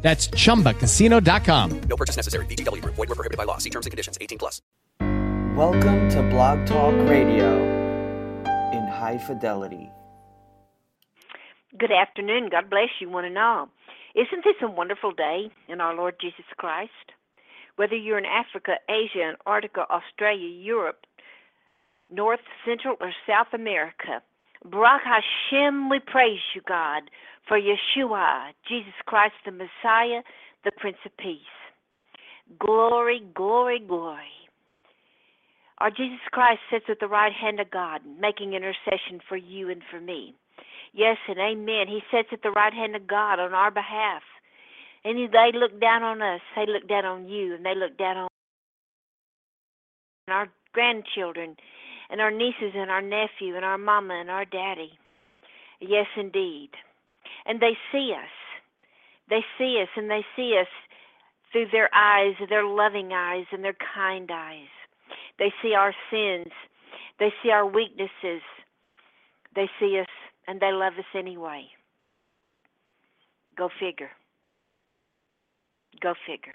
That's chumbacasino.com. No purchase necessary. VGW Group. Void were prohibited by law. See terms and conditions. 18 plus. Welcome to Blog Talk Radio in high fidelity. Good afternoon. God bless you, one and all. Isn't this a wonderful day in our Lord Jesus Christ? Whether you're in Africa, Asia, Antarctica, Australia, Europe, North, Central, or South America, Baruch Hashem, we praise you, God, for Yeshua, Jesus Christ, the Messiah, the Prince of Peace. Glory, glory, glory. Our Jesus Christ sits at the right hand of God, making intercession for you and for me. Yes and amen. He sits at the right hand of God on our behalf. And they look down on us. They look down on you, and they look down on our grandchildren, and our nieces, and our nephew, and our mama, and our daddy. Yes, indeed. And they see us. They see us, and they see us through their eyes, their loving eyes, and their kind eyes. They see our sins. They see our weaknesses. They see us and they love us anyway. Go figure. Go figure.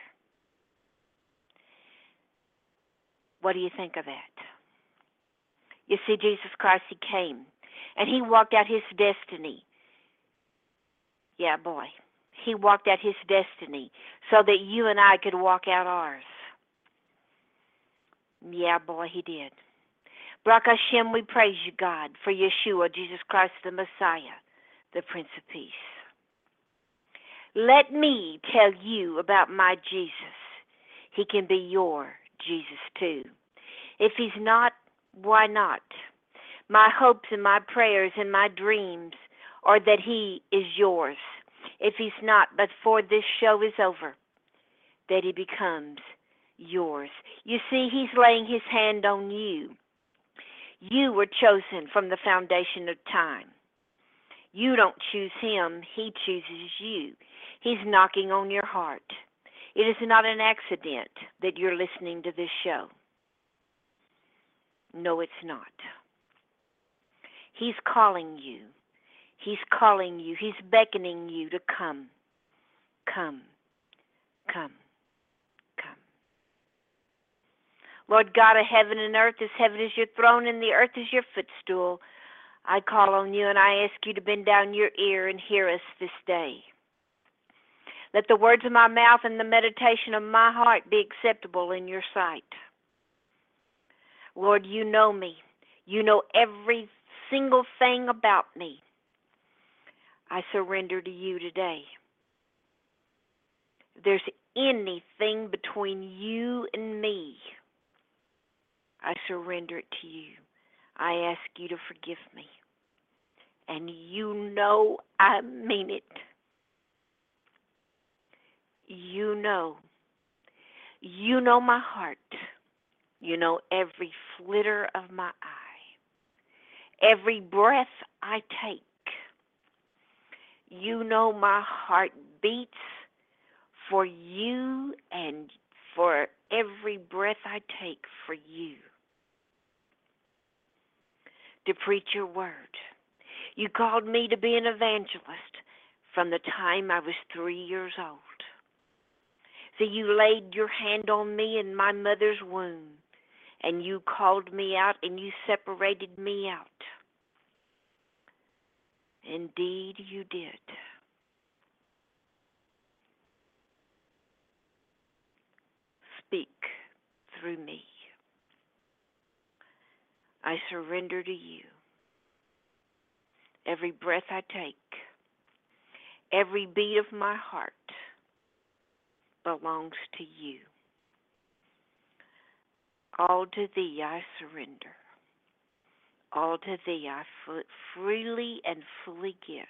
What do you think of that? You see, Jesus Christ, He came and He walked out His destiny. Yeah, boy. He walked out His destiny so that you and I could walk out ours. Yeah, boy, He did. Baruch Hashem, we praise you, God, for Yeshua, Jesus Christ, the Messiah, the Prince of Peace. Let me tell you about my Jesus. He can be your Jesus too. If he's not, why not? My hopes and my prayers and my dreams are that he is yours. If he's not, but before this show is over, that he becomes yours. You see, he's laying his hand on you. You were chosen from the foundation of time. You don't choose him, he chooses you. He's knocking on your heart. It is not an accident that you're listening to this show. No, it's not. He's calling you. He's calling you. He's beckoning you to come. Come. Come. Come. Lord God of heaven and earth, as heaven is your throne and the earth is your footstool, I call on you and I ask you to bend down your ear and hear us this day. Let the words of my mouth and the meditation of my heart be acceptable in your sight. Lord, you know me. You know every single thing about me. I surrender to you today. If there's anything between you and me, I surrender it to you. I ask you to forgive me. And you know I mean it. You know. You know my heart. You know every flitter of my eye. Every breath I take. You know my heart beats for you and for every breath I take for you to preach your word. You called me to be an evangelist from the time I was three years old. So you laid your hand on me in my mother's womb, and you called me out and you separated me out. Indeed, you did. Speak through me. I surrender to you. Every breath I take, every beat of my heart belongs to you. All to thee I surrender. All to thee I freely and fully give.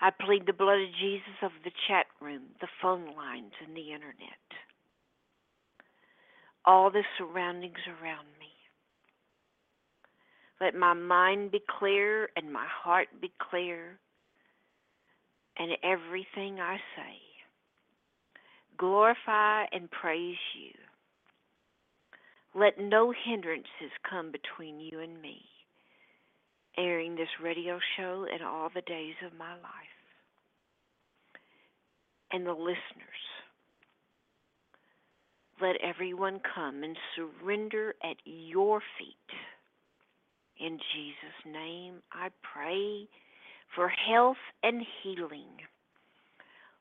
I plead the blood of Jesus over the chat room, the phone lines, and the internet. all the surroundings around me. Let my mind be clear and my heart be clear, and everything I say glorify and praise you. Let no hindrances come between you and me, airing this radio show and all the days of my life. And the listeners, let everyone come and surrender at your feet. In Jesus' name, I pray for health and healing.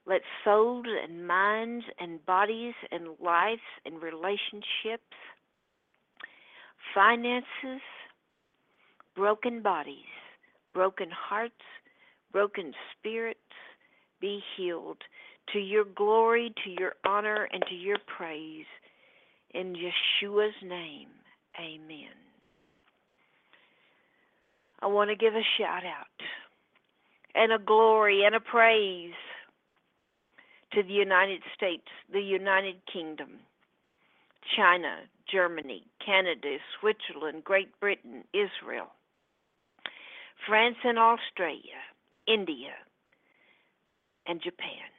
Let souls and minds and bodies and lives and relationships, finances, broken bodies, broken hearts, broken spirits be healed to your glory, to your honor, and to your praise. In Yeshua's name, amen. I want to give a shout out and a glory and a praise to the United States, the United Kingdom, China, Germany, Canada, Switzerland, Great Britain, Israel, France and Australia, India, and Japan.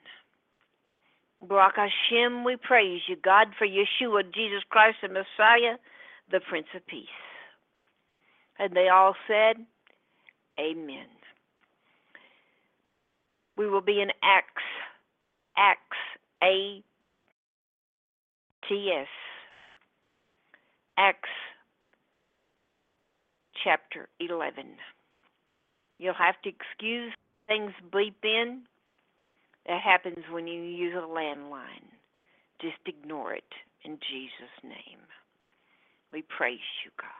Baruch Hashem, we praise you, God, for Yeshua, Jesus Christ, the Messiah, the Prince of Peace. And they all said, Amen. We will be in Acts, Acts, A T S, Acts chapter 11. You'll have to excuse things bleep in. That happens when you use a landline. Just ignore it in Jesus' name. We praise you, God.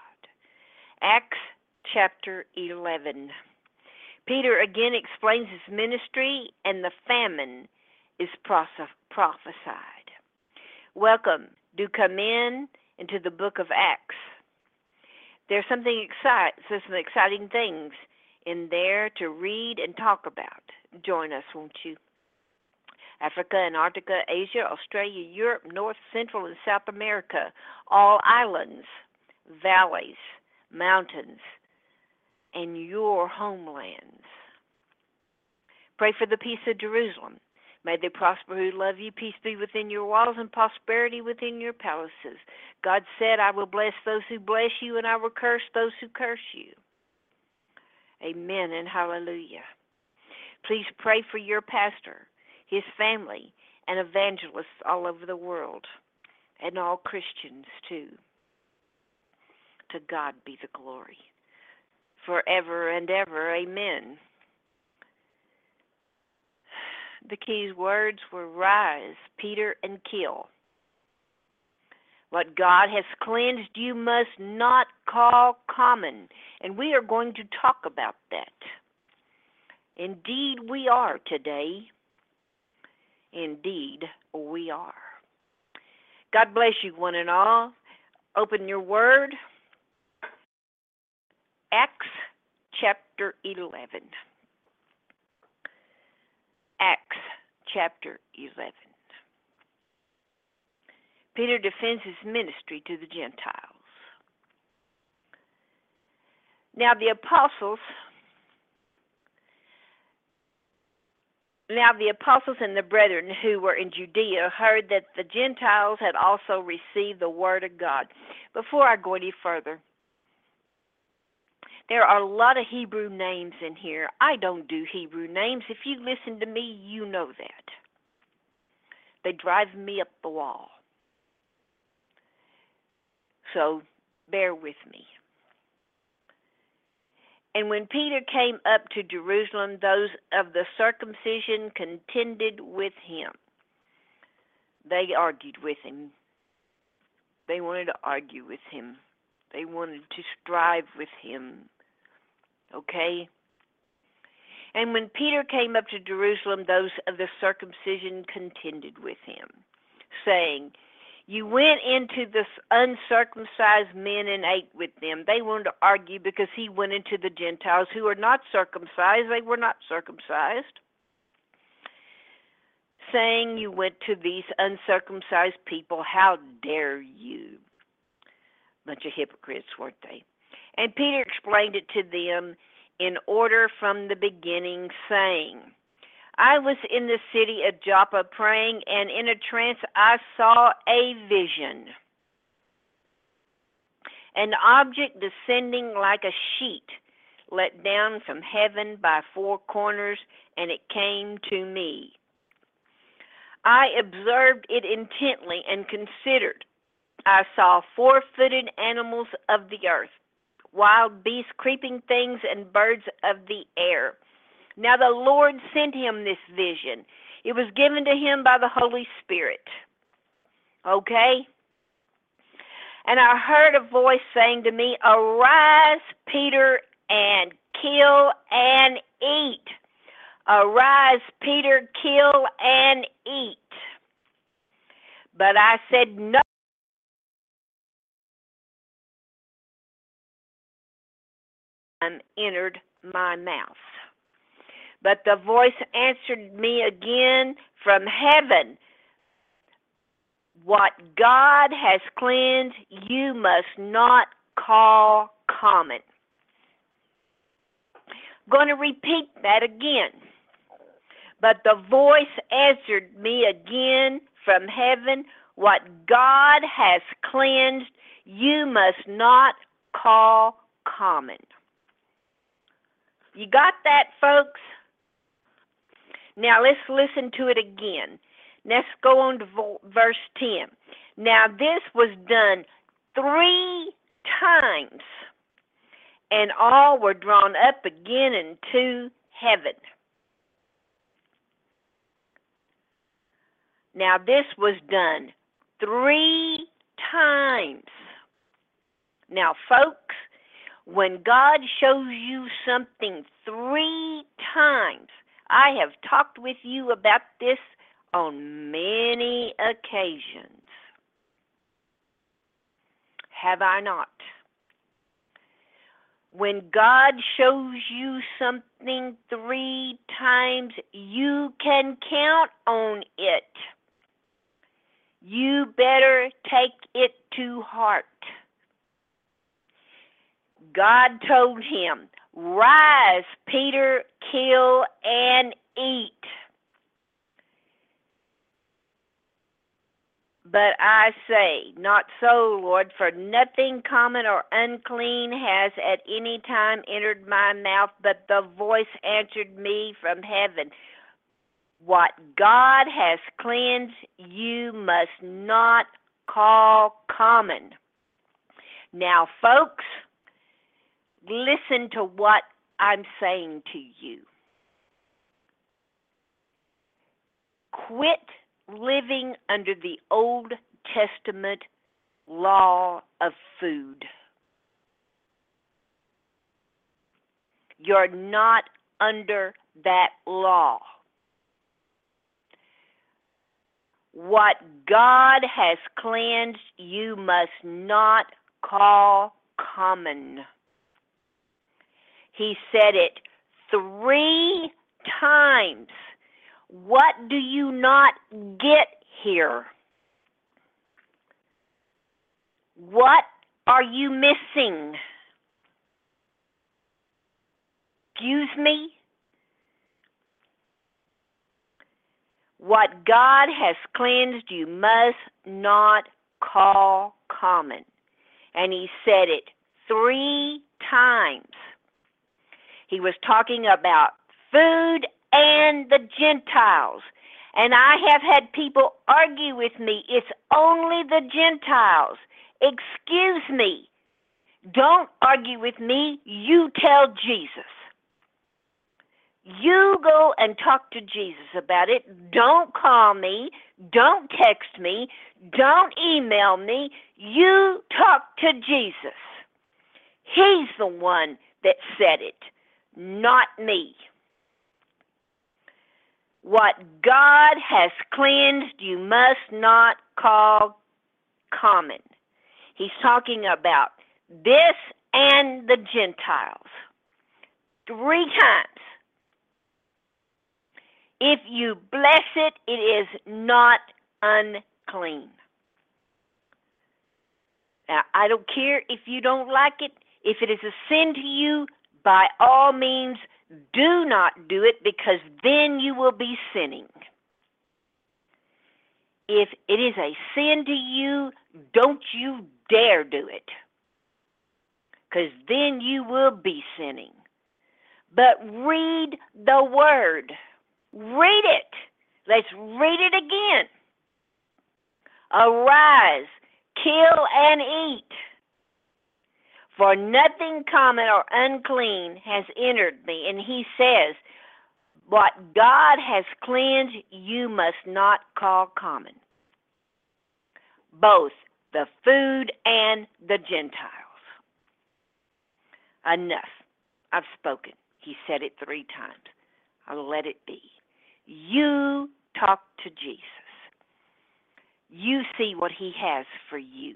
Acts chapter 11. Peter again explains his ministry, and the famine is prophesied. Welcome. Do come in into the book of Acts. There's something excite, so some exciting things in there to read and talk about. Join us, won't you? Africa, Antarctica, Asia, Australia, Europe, North, Central, and South America, all islands, valleys, mountains, and your homelands. Pray for the peace of Jerusalem. May they prosper who love you. Peace be within your walls and prosperity within your palaces. God said, I will bless those who bless you, and I will curse those who curse you. Amen and hallelujah. Please pray for your pastor, his family, and evangelists all over the world, and all Christians too. To God be the glory. Forever and ever, amen. The key's words were rise, Peter, and kill. What God has cleansed, you must not call common. And we are going to talk about that. Indeed, we are today. Indeed, we are. God bless you, one and all. Open your word. Acts chapter 11. Acts chapter 11. Peter defends his ministry to the Gentiles. Now the apostles Now the apostles and the brethren who were in Judea heard that the Gentiles had also received the word of God. Before I go any further, there are a lot of Hebrew names in here. I don't do Hebrew names. If you listen to me, you know that. They drive me up the wall. So bear with me. And when Peter came up to Jerusalem, those of the circumcision contended with him. They argued with him. They wanted to argue with him. They wanted to strive with him. Okay? And when Peter came up to Jerusalem, those of the circumcision contended with him, saying, You went into the uncircumcised men and ate with them. They wanted to argue because he went into the Gentiles who are not circumcised. They were not circumcised. saying you went to these uncircumcised people. How dare you? Bunch of hypocrites, weren't they? And Peter explained it to them in order from the beginning, saying, I was in the city of Joppa praying, and in a trance I saw a vision. An object descending like a sheet let down from heaven by four corners, and it came to me. I observed it intently and considered. I saw four footed animals of the earth, wild beasts, creeping things, and birds of the air. Now the Lord sent him this vision. It was given to him by the Holy Spirit. Okay? And I heard a voice saying to me, Arise, Peter, and kill and eat. Arise, Peter, kill and eat. But I said, No. Entered my mouth. But the voice answered me again from heaven What God has cleansed, you must not call common. Going to repeat that again. But the voice answered me again from heaven What God has cleansed, you must not call common. You got that, folks? Now let's listen to it again. Let's go on to verse 10. Now this was done three times, and all were drawn up again into heaven. Now this was done three times. Now, folks, when God shows you something three times, I have talked with you about this on many occasions. Have I not? When God shows you something three times, you can count on it. You better take it to heart. God told him, Rise, Peter, kill and eat. But I say, Not so, Lord, for nothing common or unclean has at any time entered my mouth, but the voice answered me from heaven. What God has cleansed, you must not call common. Now, folks, listen to what I'm saying to you. Quit living under the Old Testament law of food. You're not under that law. What God has cleansed, you must not call common. He said it three times. What do you not get here? What are you missing? Excuse me? What God has cleansed, you must not call common. And he said it three times. He was talking about food and the Gentiles. And I have had people argue with me, it's only the Gentiles. Excuse me. Don't argue with me. You tell Jesus. You go and talk to Jesus about it. Don't call me. Don't text me. Don't email me. You talk to Jesus. He's the one that said it, not me. What God has cleansed, you must not call common. He's talking about this and the Gentiles. Three times If you bless it, it is not unclean. Now, I don't care if you don't like it. If it is a sin to you, by all means, do not do it because then you will be sinning. If it is a sin to you, don't you dare do it because then you will be sinning. But read the word. Read it. Let's read it again. Arise, kill and eat. For nothing common or unclean has entered me. And he says, What God has cleansed, you must not call common. Both the food and the Gentiles. Enough. I've spoken. He said it three times. I'll let it be. You talk to Jesus. You see what he has for you.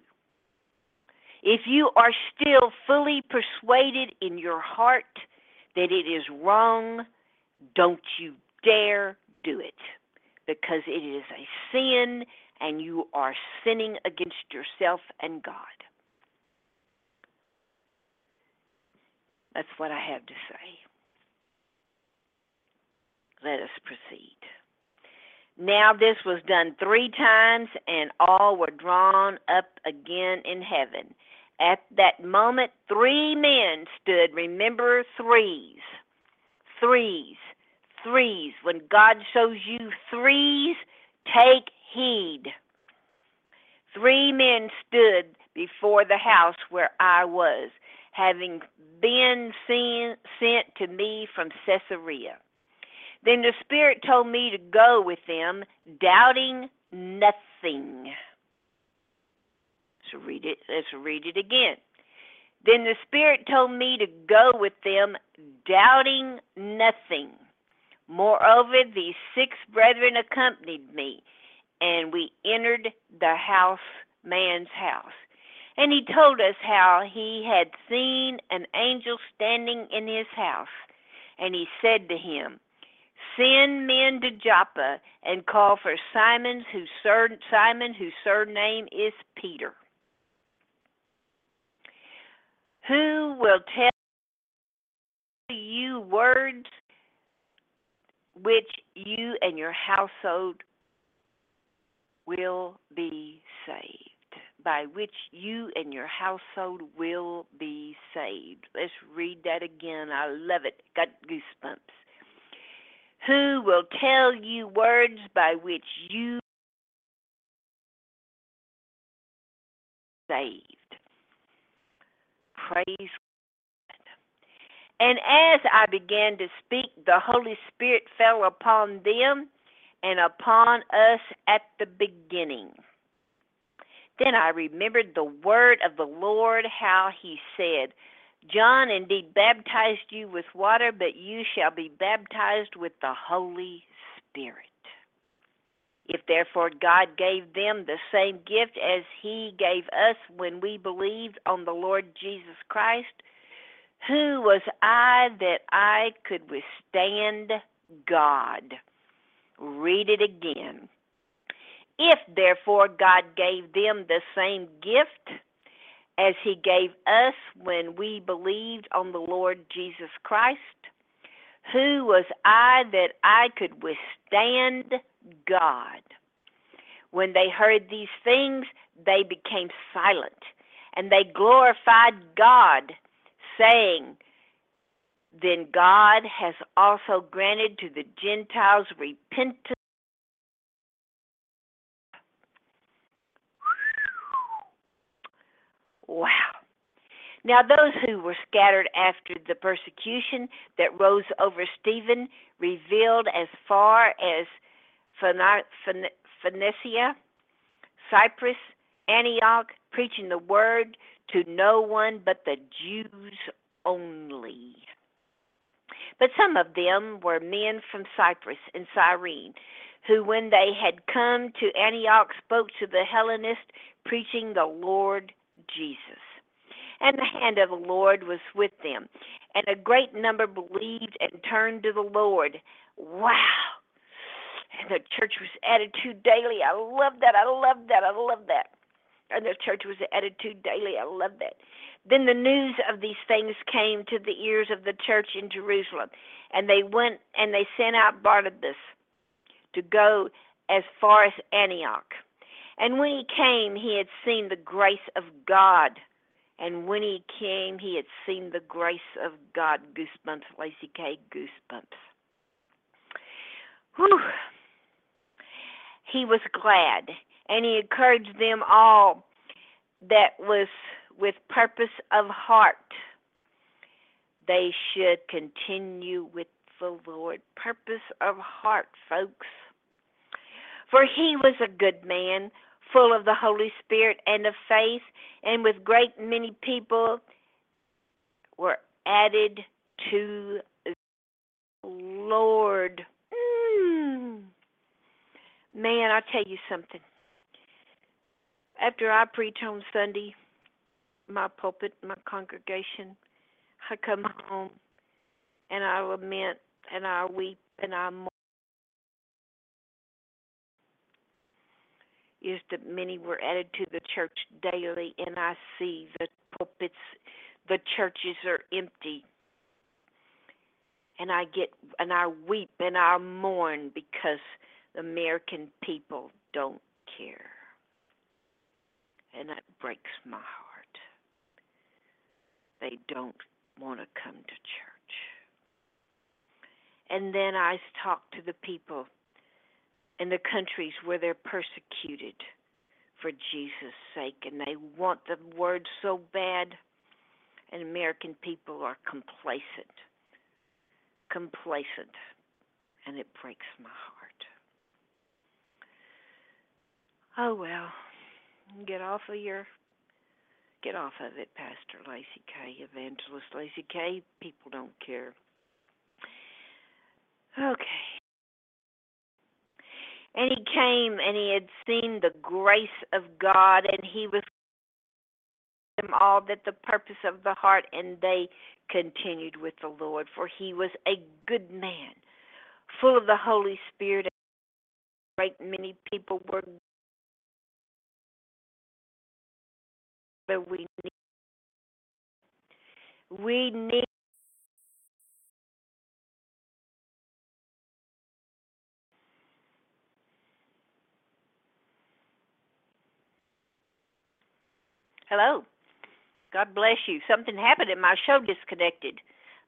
If you are still fully persuaded in your heart that it is wrong, don't you dare do it because it is a sin and you are sinning against yourself and God. That's what I have to say. Let us proceed. Now this was done three times, and all were drawn up again in heaven. At that moment, three men stood. Remember threes. Threes. Threes. When God shows you threes, take heed. Three men stood before the house where I was, having been seen, sent to me from Caesarea. Then the Spirit told me to go with them, doubting nothing. Read it. Let's read it again. Then the Spirit told me to go with them, doubting nothing. Moreover, these six brethren accompanied me, and we entered the house, man's house. And he told us how he had seen an angel standing in his house. And he said to him, Send men to Joppa and call for Simon, whose surname is Peter, who will tell you words which you and your household will be saved by which you and your household will be saved. Let's read that again. I love it. Got goosebumps. Who will tell you words by which you saved? Praise. And as I began to speak, the Holy Spirit fell upon them and upon us at the beginning. Then I remembered the word of the Lord, how he said, John indeed baptized you with water, but you shall be baptized with the Holy Spirit. If therefore God gave them the same gift as he gave us when we believed on the Lord Jesus Christ, who was I that I could withstand God? Read it again. If therefore God gave them the same gift as he gave us when we believed on the Lord Jesus Christ, who was I that I could withstand God? When they heard these things, they became silent, and they glorified God, saying, Then God has also granted to the Gentiles repentance Wow. Now, those who were scattered after the persecution that rose over Stephen revealed as far as Phoenicia, Cyprus, Antioch, preaching the word to no one but the Jews only. But some of them were men from Cyprus and Cyrene, who, when they had come to Antioch, spoke to the Hellenists, preaching the Lord Jesus. And the hand of the Lord was with them. And a great number believed and turned to the Lord. Wow! And the church was added to daily. I love that. I love that. I love that. And the church was added to daily. I love that. Then the news of these things came to the ears of the church in Jerusalem, and they went and they sent out Barnabas to go as far as Antioch. And when he came, he had seen the grace of God. And when he came, he had seen the grace of God. Goosebumps, Lacey Kay. Goosebumps. Whew. He was glad, and he encouraged them all that was with purpose of heart. They should continue with the Lord. Purpose of heart, folks. For he was a good man, full of the Holy Spirit and of faith, and with great many people were added to the Lord. Mm. Man, I'll tell you something. After I preach on Sunday, my pulpit, my congregation, I come home and I lament and I weep and I mourn. Is that many were added to the church daily, and I see the pulpits, the churches are empty. And I get and I weep and I mourn because the American people don't care. And that breaks my heart. They don't want to come to church. And then I talk to the people in the countries where they're persecuted for Jesus' sake, and they want the word so bad, and American people are complacent. Complacent. And it breaks my heart. Oh well. Get off of your get off of it, Pastor Lacey Kay, Evangelist Lacey Kay. People don't care. Okay. And he came and he had seen the grace of God and he was them all that the purpose of the heart and they continued with the Lord. For he was a good man full of the Holy Spirit and great many people were but we need. We need Hello. God bless you. Something happened and my show disconnected.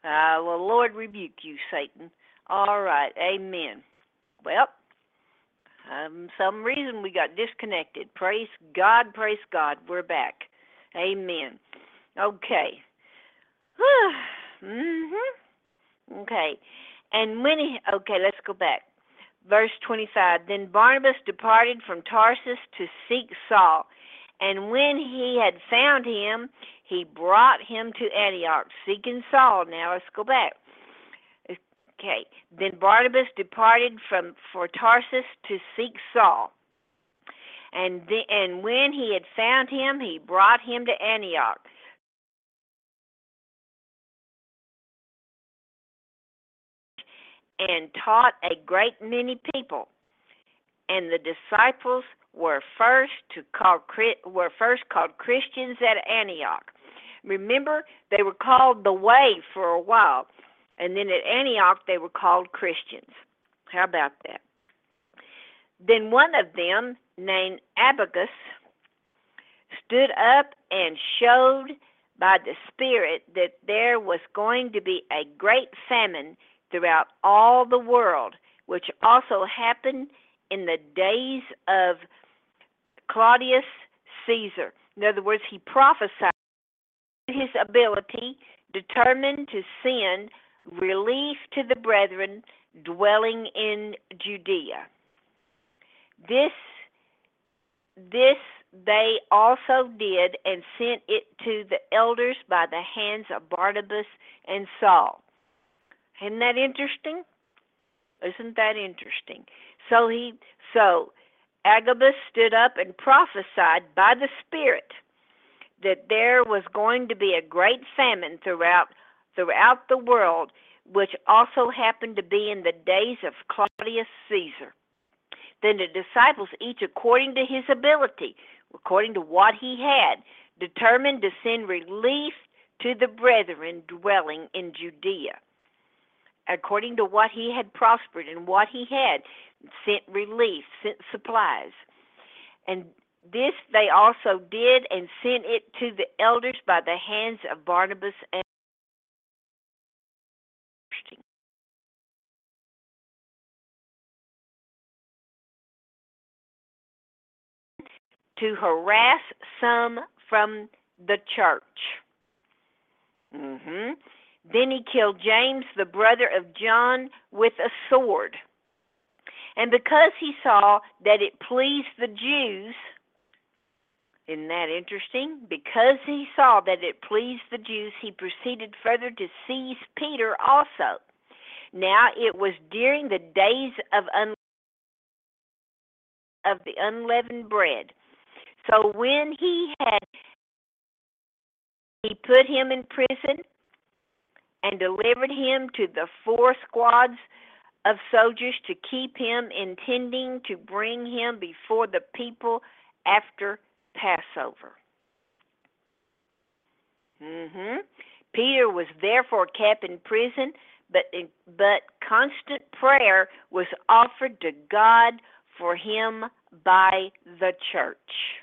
Uh, well, Lord rebuke you, Satan. All right. Amen. Well, um, some reason we got disconnected. Praise God. Praise God. We're back. Amen. Okay. mhm. Okay. And when he, okay, let's go back. Verse 25. Then Barnabas departed from Tarsus to seek Saul. And when he had found him, he brought him to Antioch, seeking Saul. Now let's go back. Okay. Then Barnabas departed from for Tarsus to seek Saul. And the, and when he had found him, he brought him to Antioch. And taught a great many people. And the disciples were first to call were first called Christians at Antioch. Remember, they were called the Way for a while, and then at Antioch they were called Christians. How about that? Then one of them, named Agabus, stood up and showed by the Spirit that there was going to be a great famine throughout all the world, which also happened in the days of Claudius Caesar. In other words, he prophesied his ability, determined to send relief to the brethren dwelling in Judea. This this they also did and sent it to the elders by the hands of Barnabas and Saul. Isn't that interesting? Isn't that interesting? So he so Agabus stood up and prophesied by the Spirit that there was going to be a great famine throughout throughout the world, which also happened to be in the days of Claudius Caesar. Then the disciples, each according to his ability, according to what he had, determined to send relief to the brethren dwelling in Judea. According to what he had prospered and what he had, sent relief, sent supplies. And this they also did and sent it to the elders by the hands of Barnabas and to harass some from the church. hmm Then he killed James, the brother of John, with a sword. And because he saw that it pleased the Jews, isn't that interesting? Because he saw that it pleased the Jews, he proceeded further to seize Peter also. Now it was during the days of un- of the unleavened bread. So when he had he put him in prison and delivered him to the four squads of soldiers to keep him, intending to bring him before the people after Passover. Mhm. Peter was therefore kept in prison, but but constant prayer was offered to God for him by the church.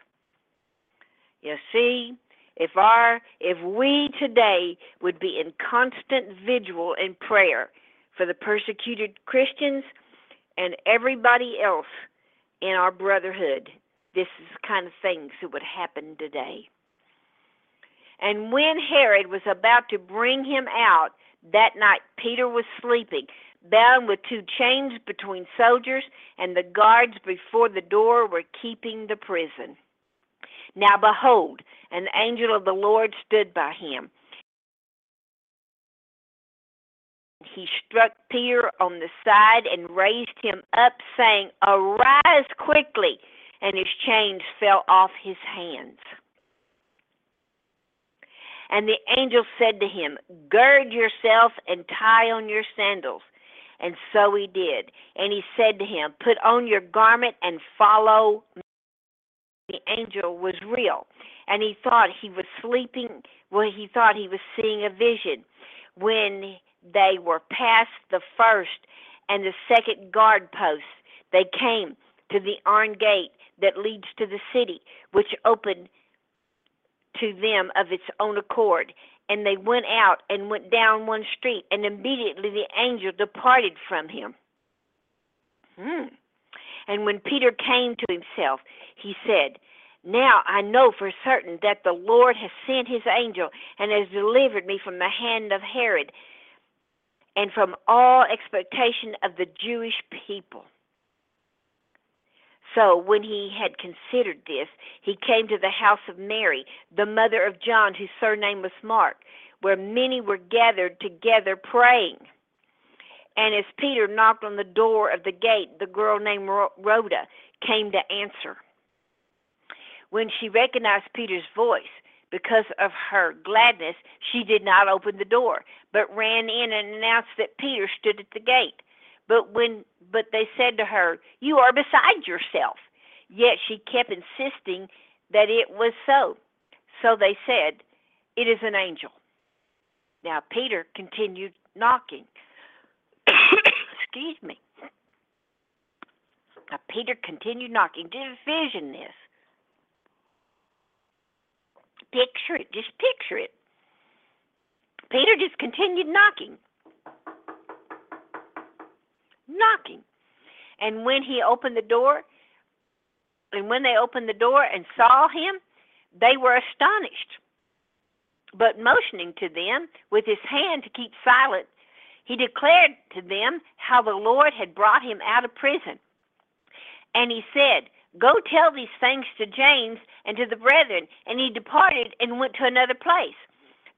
You see, if our if we today would be in constant vigil and prayer for the persecuted Christians and everybody else in our brotherhood, this is the kind of things that would happen today. And when Herod was about to bring him out that night, Peter was sleeping, bound with two chains between soldiers, and the guards before the door were keeping the prison. Now behold, an angel of the Lord stood by him. He struck Peter on the side and raised him up, saying, Arise quickly. And his chains fell off his hands. And the angel said to him, Gird yourself and tie on your sandals. And so he did. And he said to him, Put on your garment and follow me. The angel was real. And he thought he was sleeping, well, he thought he was seeing a vision. When they were past the first and the second guard post, they came to the iron gate that leads to the city, which opened to them of its own accord. And they went out and went down one street, and immediately the angel departed from him. Hmm. And when Peter came to himself, he said, Now I know for certain that the Lord has sent his angel and has delivered me from the hand of Herod and from all expectation of the Jewish people. So when he had considered this, he came to the house of Mary, the mother of John, whose surname was Mark, where many were gathered together praying. And as Peter knocked on the door of the gate, the girl named Rhoda came to answer. When she recognized Peter's voice, because of her gladness, she did not open the door, but ran in and announced that Peter stood at the gate. But when but they said to her, "You are beside yourself." Yet she kept insisting that it was so. So they said, "It is an angel." Now Peter continued knocking. Excuse me. Now Peter continued knocking. Did envision this. Picture it. Just picture it. Peter just continued knocking knocking. And when he opened the door, and when they opened the door and saw him, they were astonished. But motioning to them with his hand to keep silent, he declared to them how the Lord had brought him out of prison. And he said, Go tell these things to James and to the brethren. And he departed and went to another place.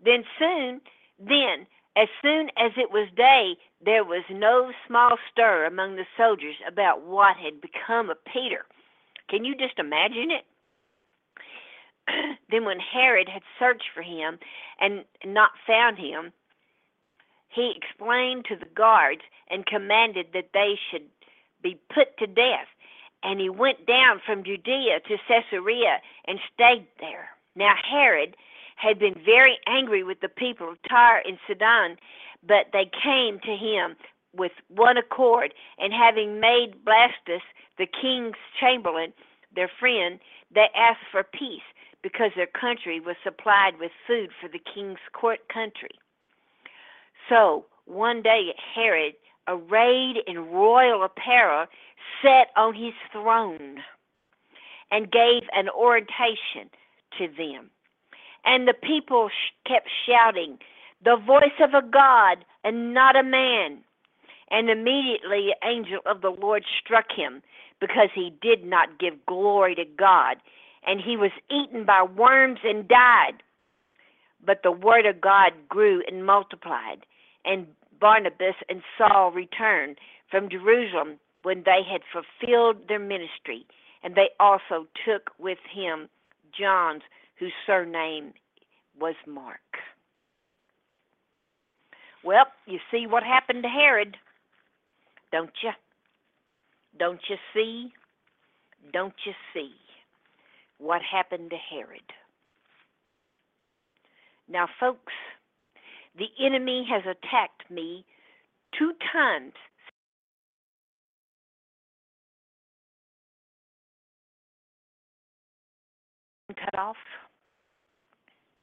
Then soon, then as soon as it was day, there was no small stir among the soldiers about what had become of Peter. Can you just imagine it? then, when Herod had searched for him and not found him, he explained to the guards and commanded that they should be put to death. And he went down from Judea to Caesarea and stayed there. Now Herod had been very angry with the people of Tyre and Sidon, but they came to him with one accord, and having made Blastus the king's chamberlain their friend, they asked for peace because their country was supplied with food for the king's court country. So one day Herod, arrayed in royal apparel, sat on his throne and gave an oration to them. And the people kept shouting, The voice of a God and not a man. And immediately an angel of the Lord struck him because he did not give glory to God. And he was eaten by worms and died. But the word of God grew and multiplied. And Barnabas and Saul returned from Jerusalem when they had fulfilled their ministry. And they also took with him John's, whose surname was Mark. Well, you see what happened to Herod, don't you? Don't you see? Don't you see what happened to Herod? Now, folks, the enemy has attacked me two times. Cut off.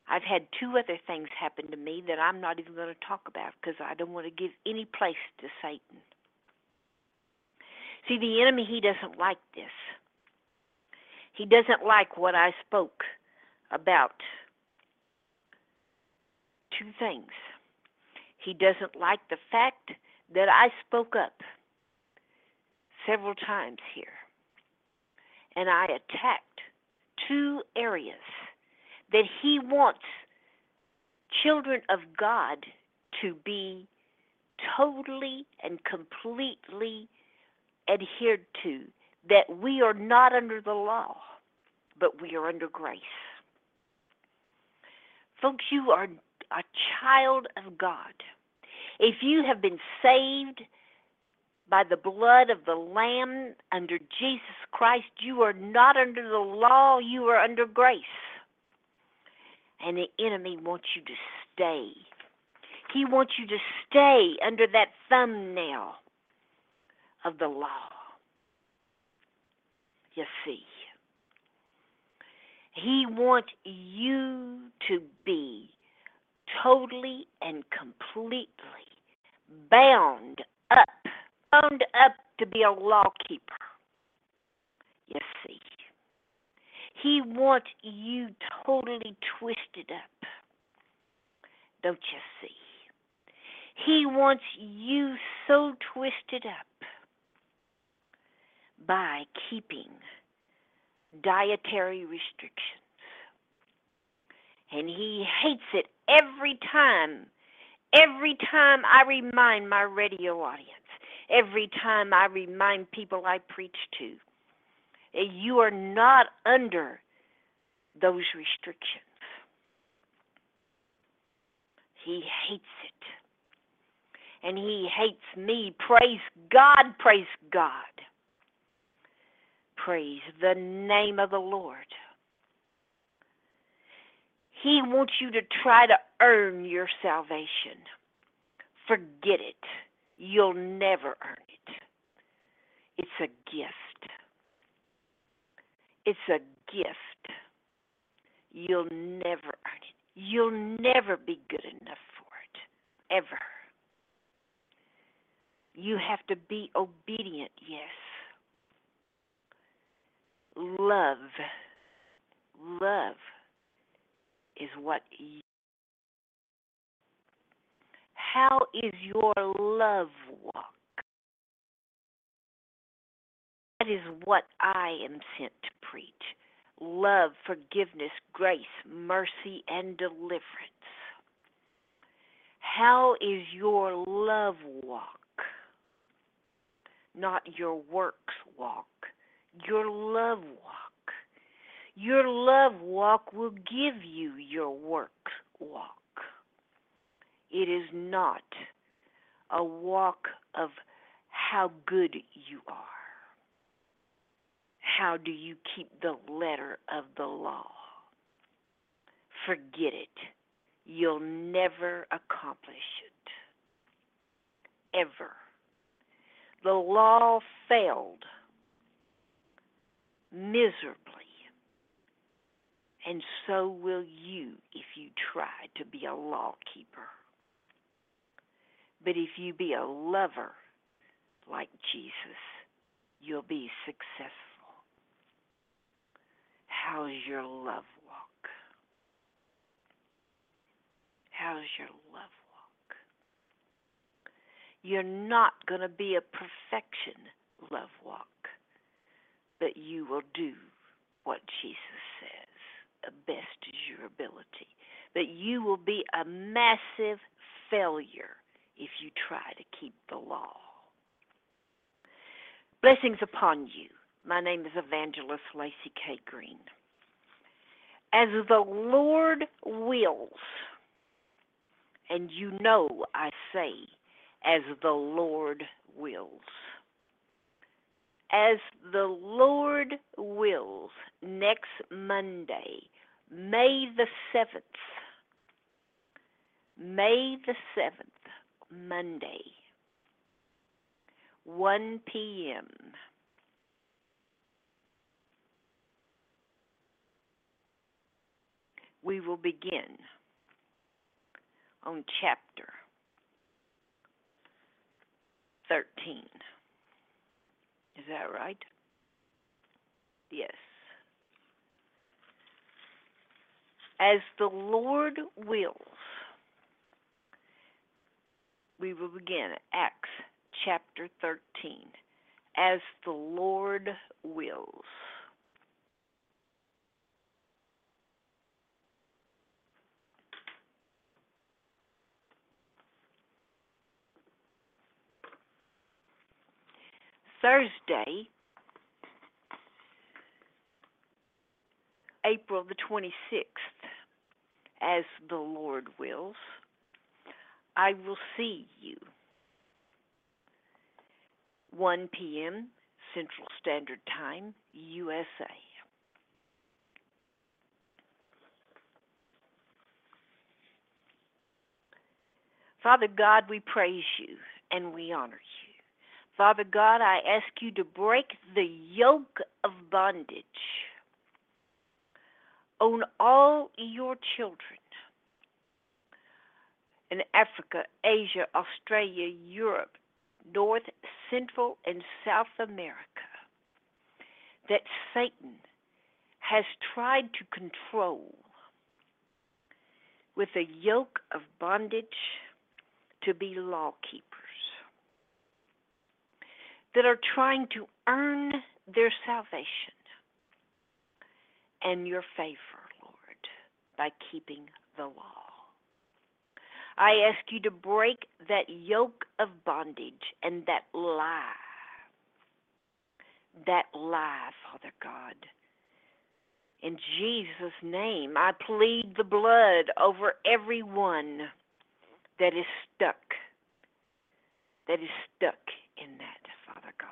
I've had two other things happen to me that I'm not even going to talk about because I don't want to give any place to Satan. See, the enemy, he doesn't like this. He doesn't like what I spoke about two things. He doesn't like the fact that I spoke up several times here and I attacked two areas that he wants children of God to be totally and completely adhered to, that we are not under the law, but we are under grace. Folks, you are a child of God. If you have been saved by the blood of the Lamb under Jesus Christ, you are not under the law, you are under grace. And the enemy wants you to stay. He wants you to stay under that thumbnail of the law. You see, he wants you to be totally and completely bound up, bound up to be a law keeper. You see, he wants you totally twisted up. Don't you see? He wants you so twisted up by keeping dietary restrictions. And he hates it every time, every time I remind my radio audience, every time I remind people I preach to, you are not under those restrictions. He hates it. And he hates me. Praise God, praise God. Praise the name of the Lord. He wants you to try to earn your salvation. Forget it. You'll never earn it. It's a gift. It's a gift. You'll never earn it. You'll never be good enough for it. Ever. You have to be obedient, yes. Love. Love is what you. How is your love walk? That is what I am sent to preach love, forgiveness, grace, mercy, and deliverance. How is your love walk? Not your works walk, your love walk. Your love walk will give you your works walk. It is not a walk of how good you are. How do you keep the letter of the law? Forget it. You'll never accomplish it. Ever. The law failed miserably. And so will you if you try to be a law keeper. But if you be a lover like Jesus, you'll be successful. How's your love walk? How's your love walk? You're not going to be a perfection love walk, but you will do what Jesus says, the best is your ability. But you will be a massive failure if you try to keep the law. Blessings upon you. My name is Evangelist Lacey Kay Green. As the Lord wills, and you know I say, as the Lord wills. As the Lord wills, next Monday, May the 7th, May the 7th, Monday, 1 p.m. We will begin on chapter 13. Is that right? Yes. As the Lord wills, we will begin Acts chapter 13. As the Lord wills. Thursday, April the 26th, as the Lord wills, I will see you. 1 p.m. Central Standard Time, USA. Father God, we praise you and we honor you. Father God, I ask you to break the yoke of bondage on all your children in Africa, Asia, Australia, Europe, North, Central, and South America that Satan has tried to control with a yoke of bondage to be law keepers that are trying to earn their salvation and your favor, Lord, by keeping the law. I ask you to break that yoke of bondage and that lie. That lie, Father God. In Jesus' name, I plead the blood over everyone that is stuck, that is stuck in that, Father God.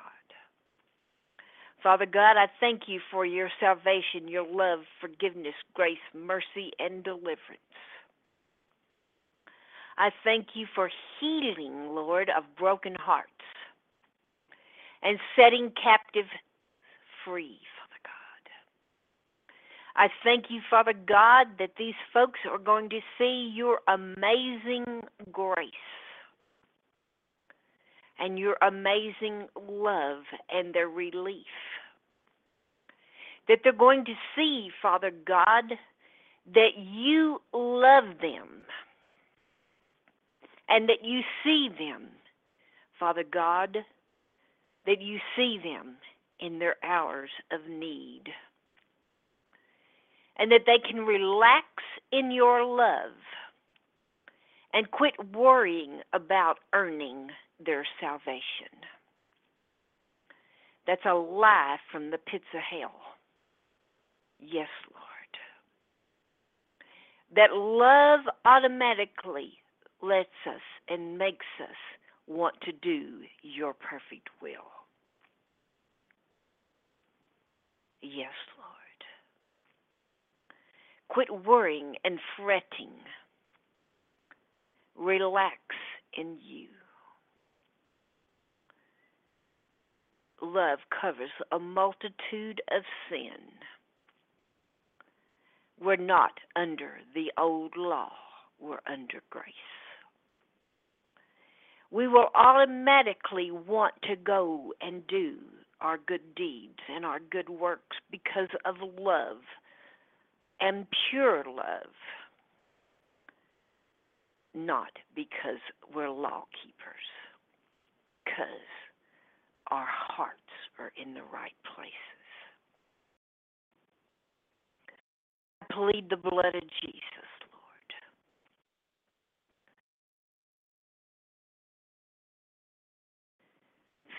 Father God, I thank you for your salvation, your love, forgiveness, grace, mercy, and deliverance. I thank you for healing, Lord, of broken hearts and setting captive free, Father God. I thank you, Father God, that these folks are going to see your amazing grace and your amazing love and their relief. That they're going to see, Father God, that you love them and that you see them, Father God, that you see them in their hours of need, and that they can relax in your love and quit worrying about earning their salvation. That's a lie from the pits of hell. Yes, Lord. That love automatically lets us and makes us want to do your perfect will. Yes, Lord. Quit worrying and fretting. Relax in you. Love covers a multitude of sin. We're not under the old law, we're under grace. We will automatically want to go and do our good deeds and our good works because of love and pure love, not because we're law keepers, because our hearts are in the right places. I plead the blood of Jesus,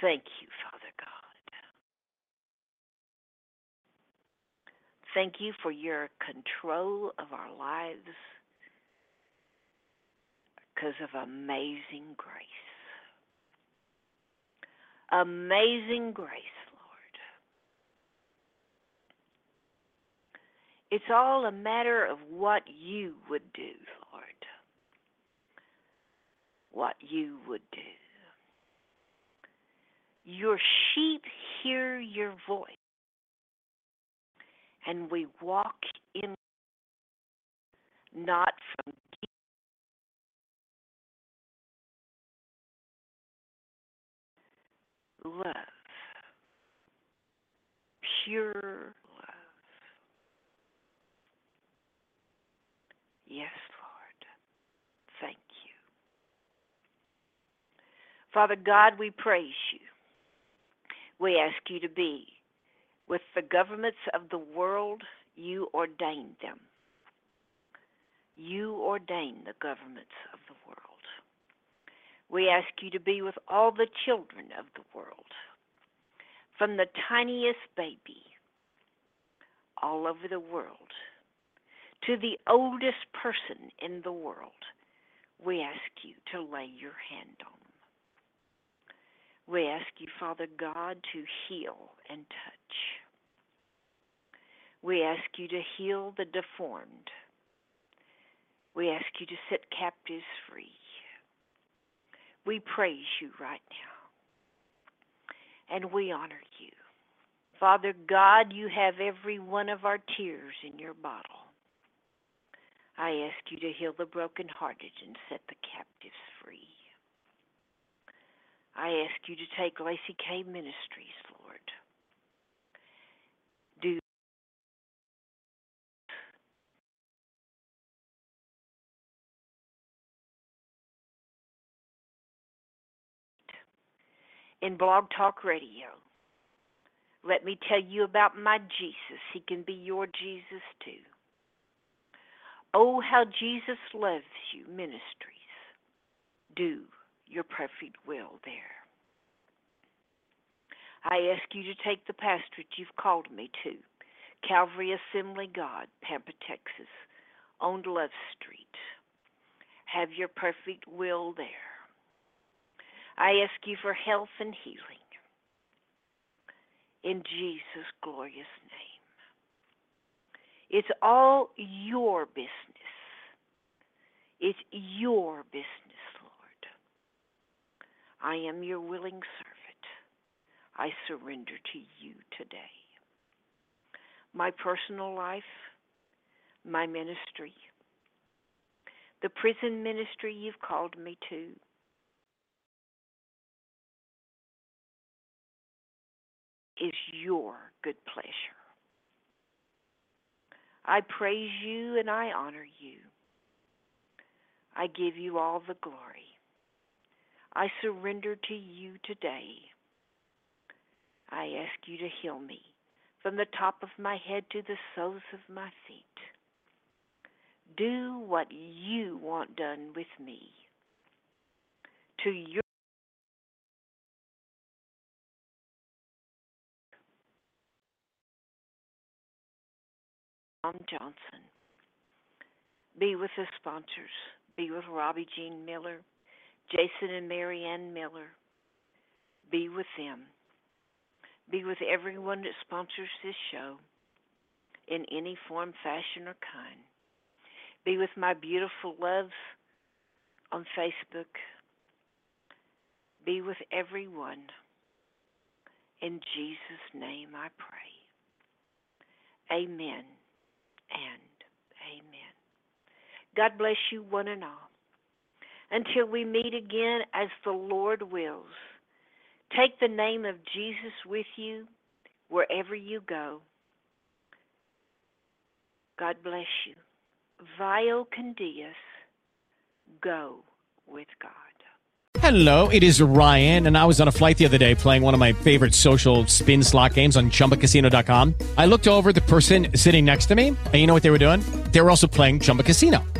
Thank you, Father God. Thank you for your control of our lives because of amazing grace. Amazing grace, Lord. It's all a matter of what you would do, Lord. What you would do. Your sheep hear your voice, and we walk in not from love, pure love. Yes, Lord. Thank you. Father God, we praise. We ask you to be with the governments of the world. You ordained them. You ordain the governments of the world. We ask you to be with all the children of the world, from the tiniest baby all over the world to the oldest person in the world. We ask you to lay your hand on. We ask you, Father God, to heal and touch. We ask you to heal the deformed. We ask you to set captives free. We praise you right now. And we honor you. Father God, you have every one of our tears in your bottle. I ask you to heal the brokenhearted and set the captives free. I ask you to take Lacey Kay Ministries, Lord. Do in Blog Talk Radio. Let me tell you about my Jesus. He can be your Jesus too. Oh, how Jesus loves you, ministries. Do your perfect will there. I ask you to take the pastorate you've called me to, Calvary Assembly God, Pampa, Texas, on Love Street. Have your perfect will there. I ask you for health and healing. In Jesus' glorious name. It's all your business. It's your business. I am your willing servant. I surrender to you today. My personal life, my ministry, the prison ministry you've called me to, is your good pleasure. I praise you and I honor you. I give you all the glory. I surrender to you today. I ask you to heal me from the top of my head to the soles of my feet. Do what you want done with me. To your Tom Johnson. Be with the sponsors. Be with Robbie Jean Miller, Jason and Marianne Miller. Be with them. Be with everyone that sponsors this show in any form, fashion, or kind. Be with my beautiful loves on Facebook. Be with everyone. In Jesus' name I pray. Amen and amen. God bless you, one and all. Until we meet again as the Lord wills, take the name of Jesus with you wherever you go. God bless you. Vio Candias, go with God. Hello, it is Ryan, and I was on a flight the other day playing one of my favorite social spin slot games on chumbacasino.com. I looked over the person sitting next to me, and you know what they were doing? They were also playing Chumba Casino.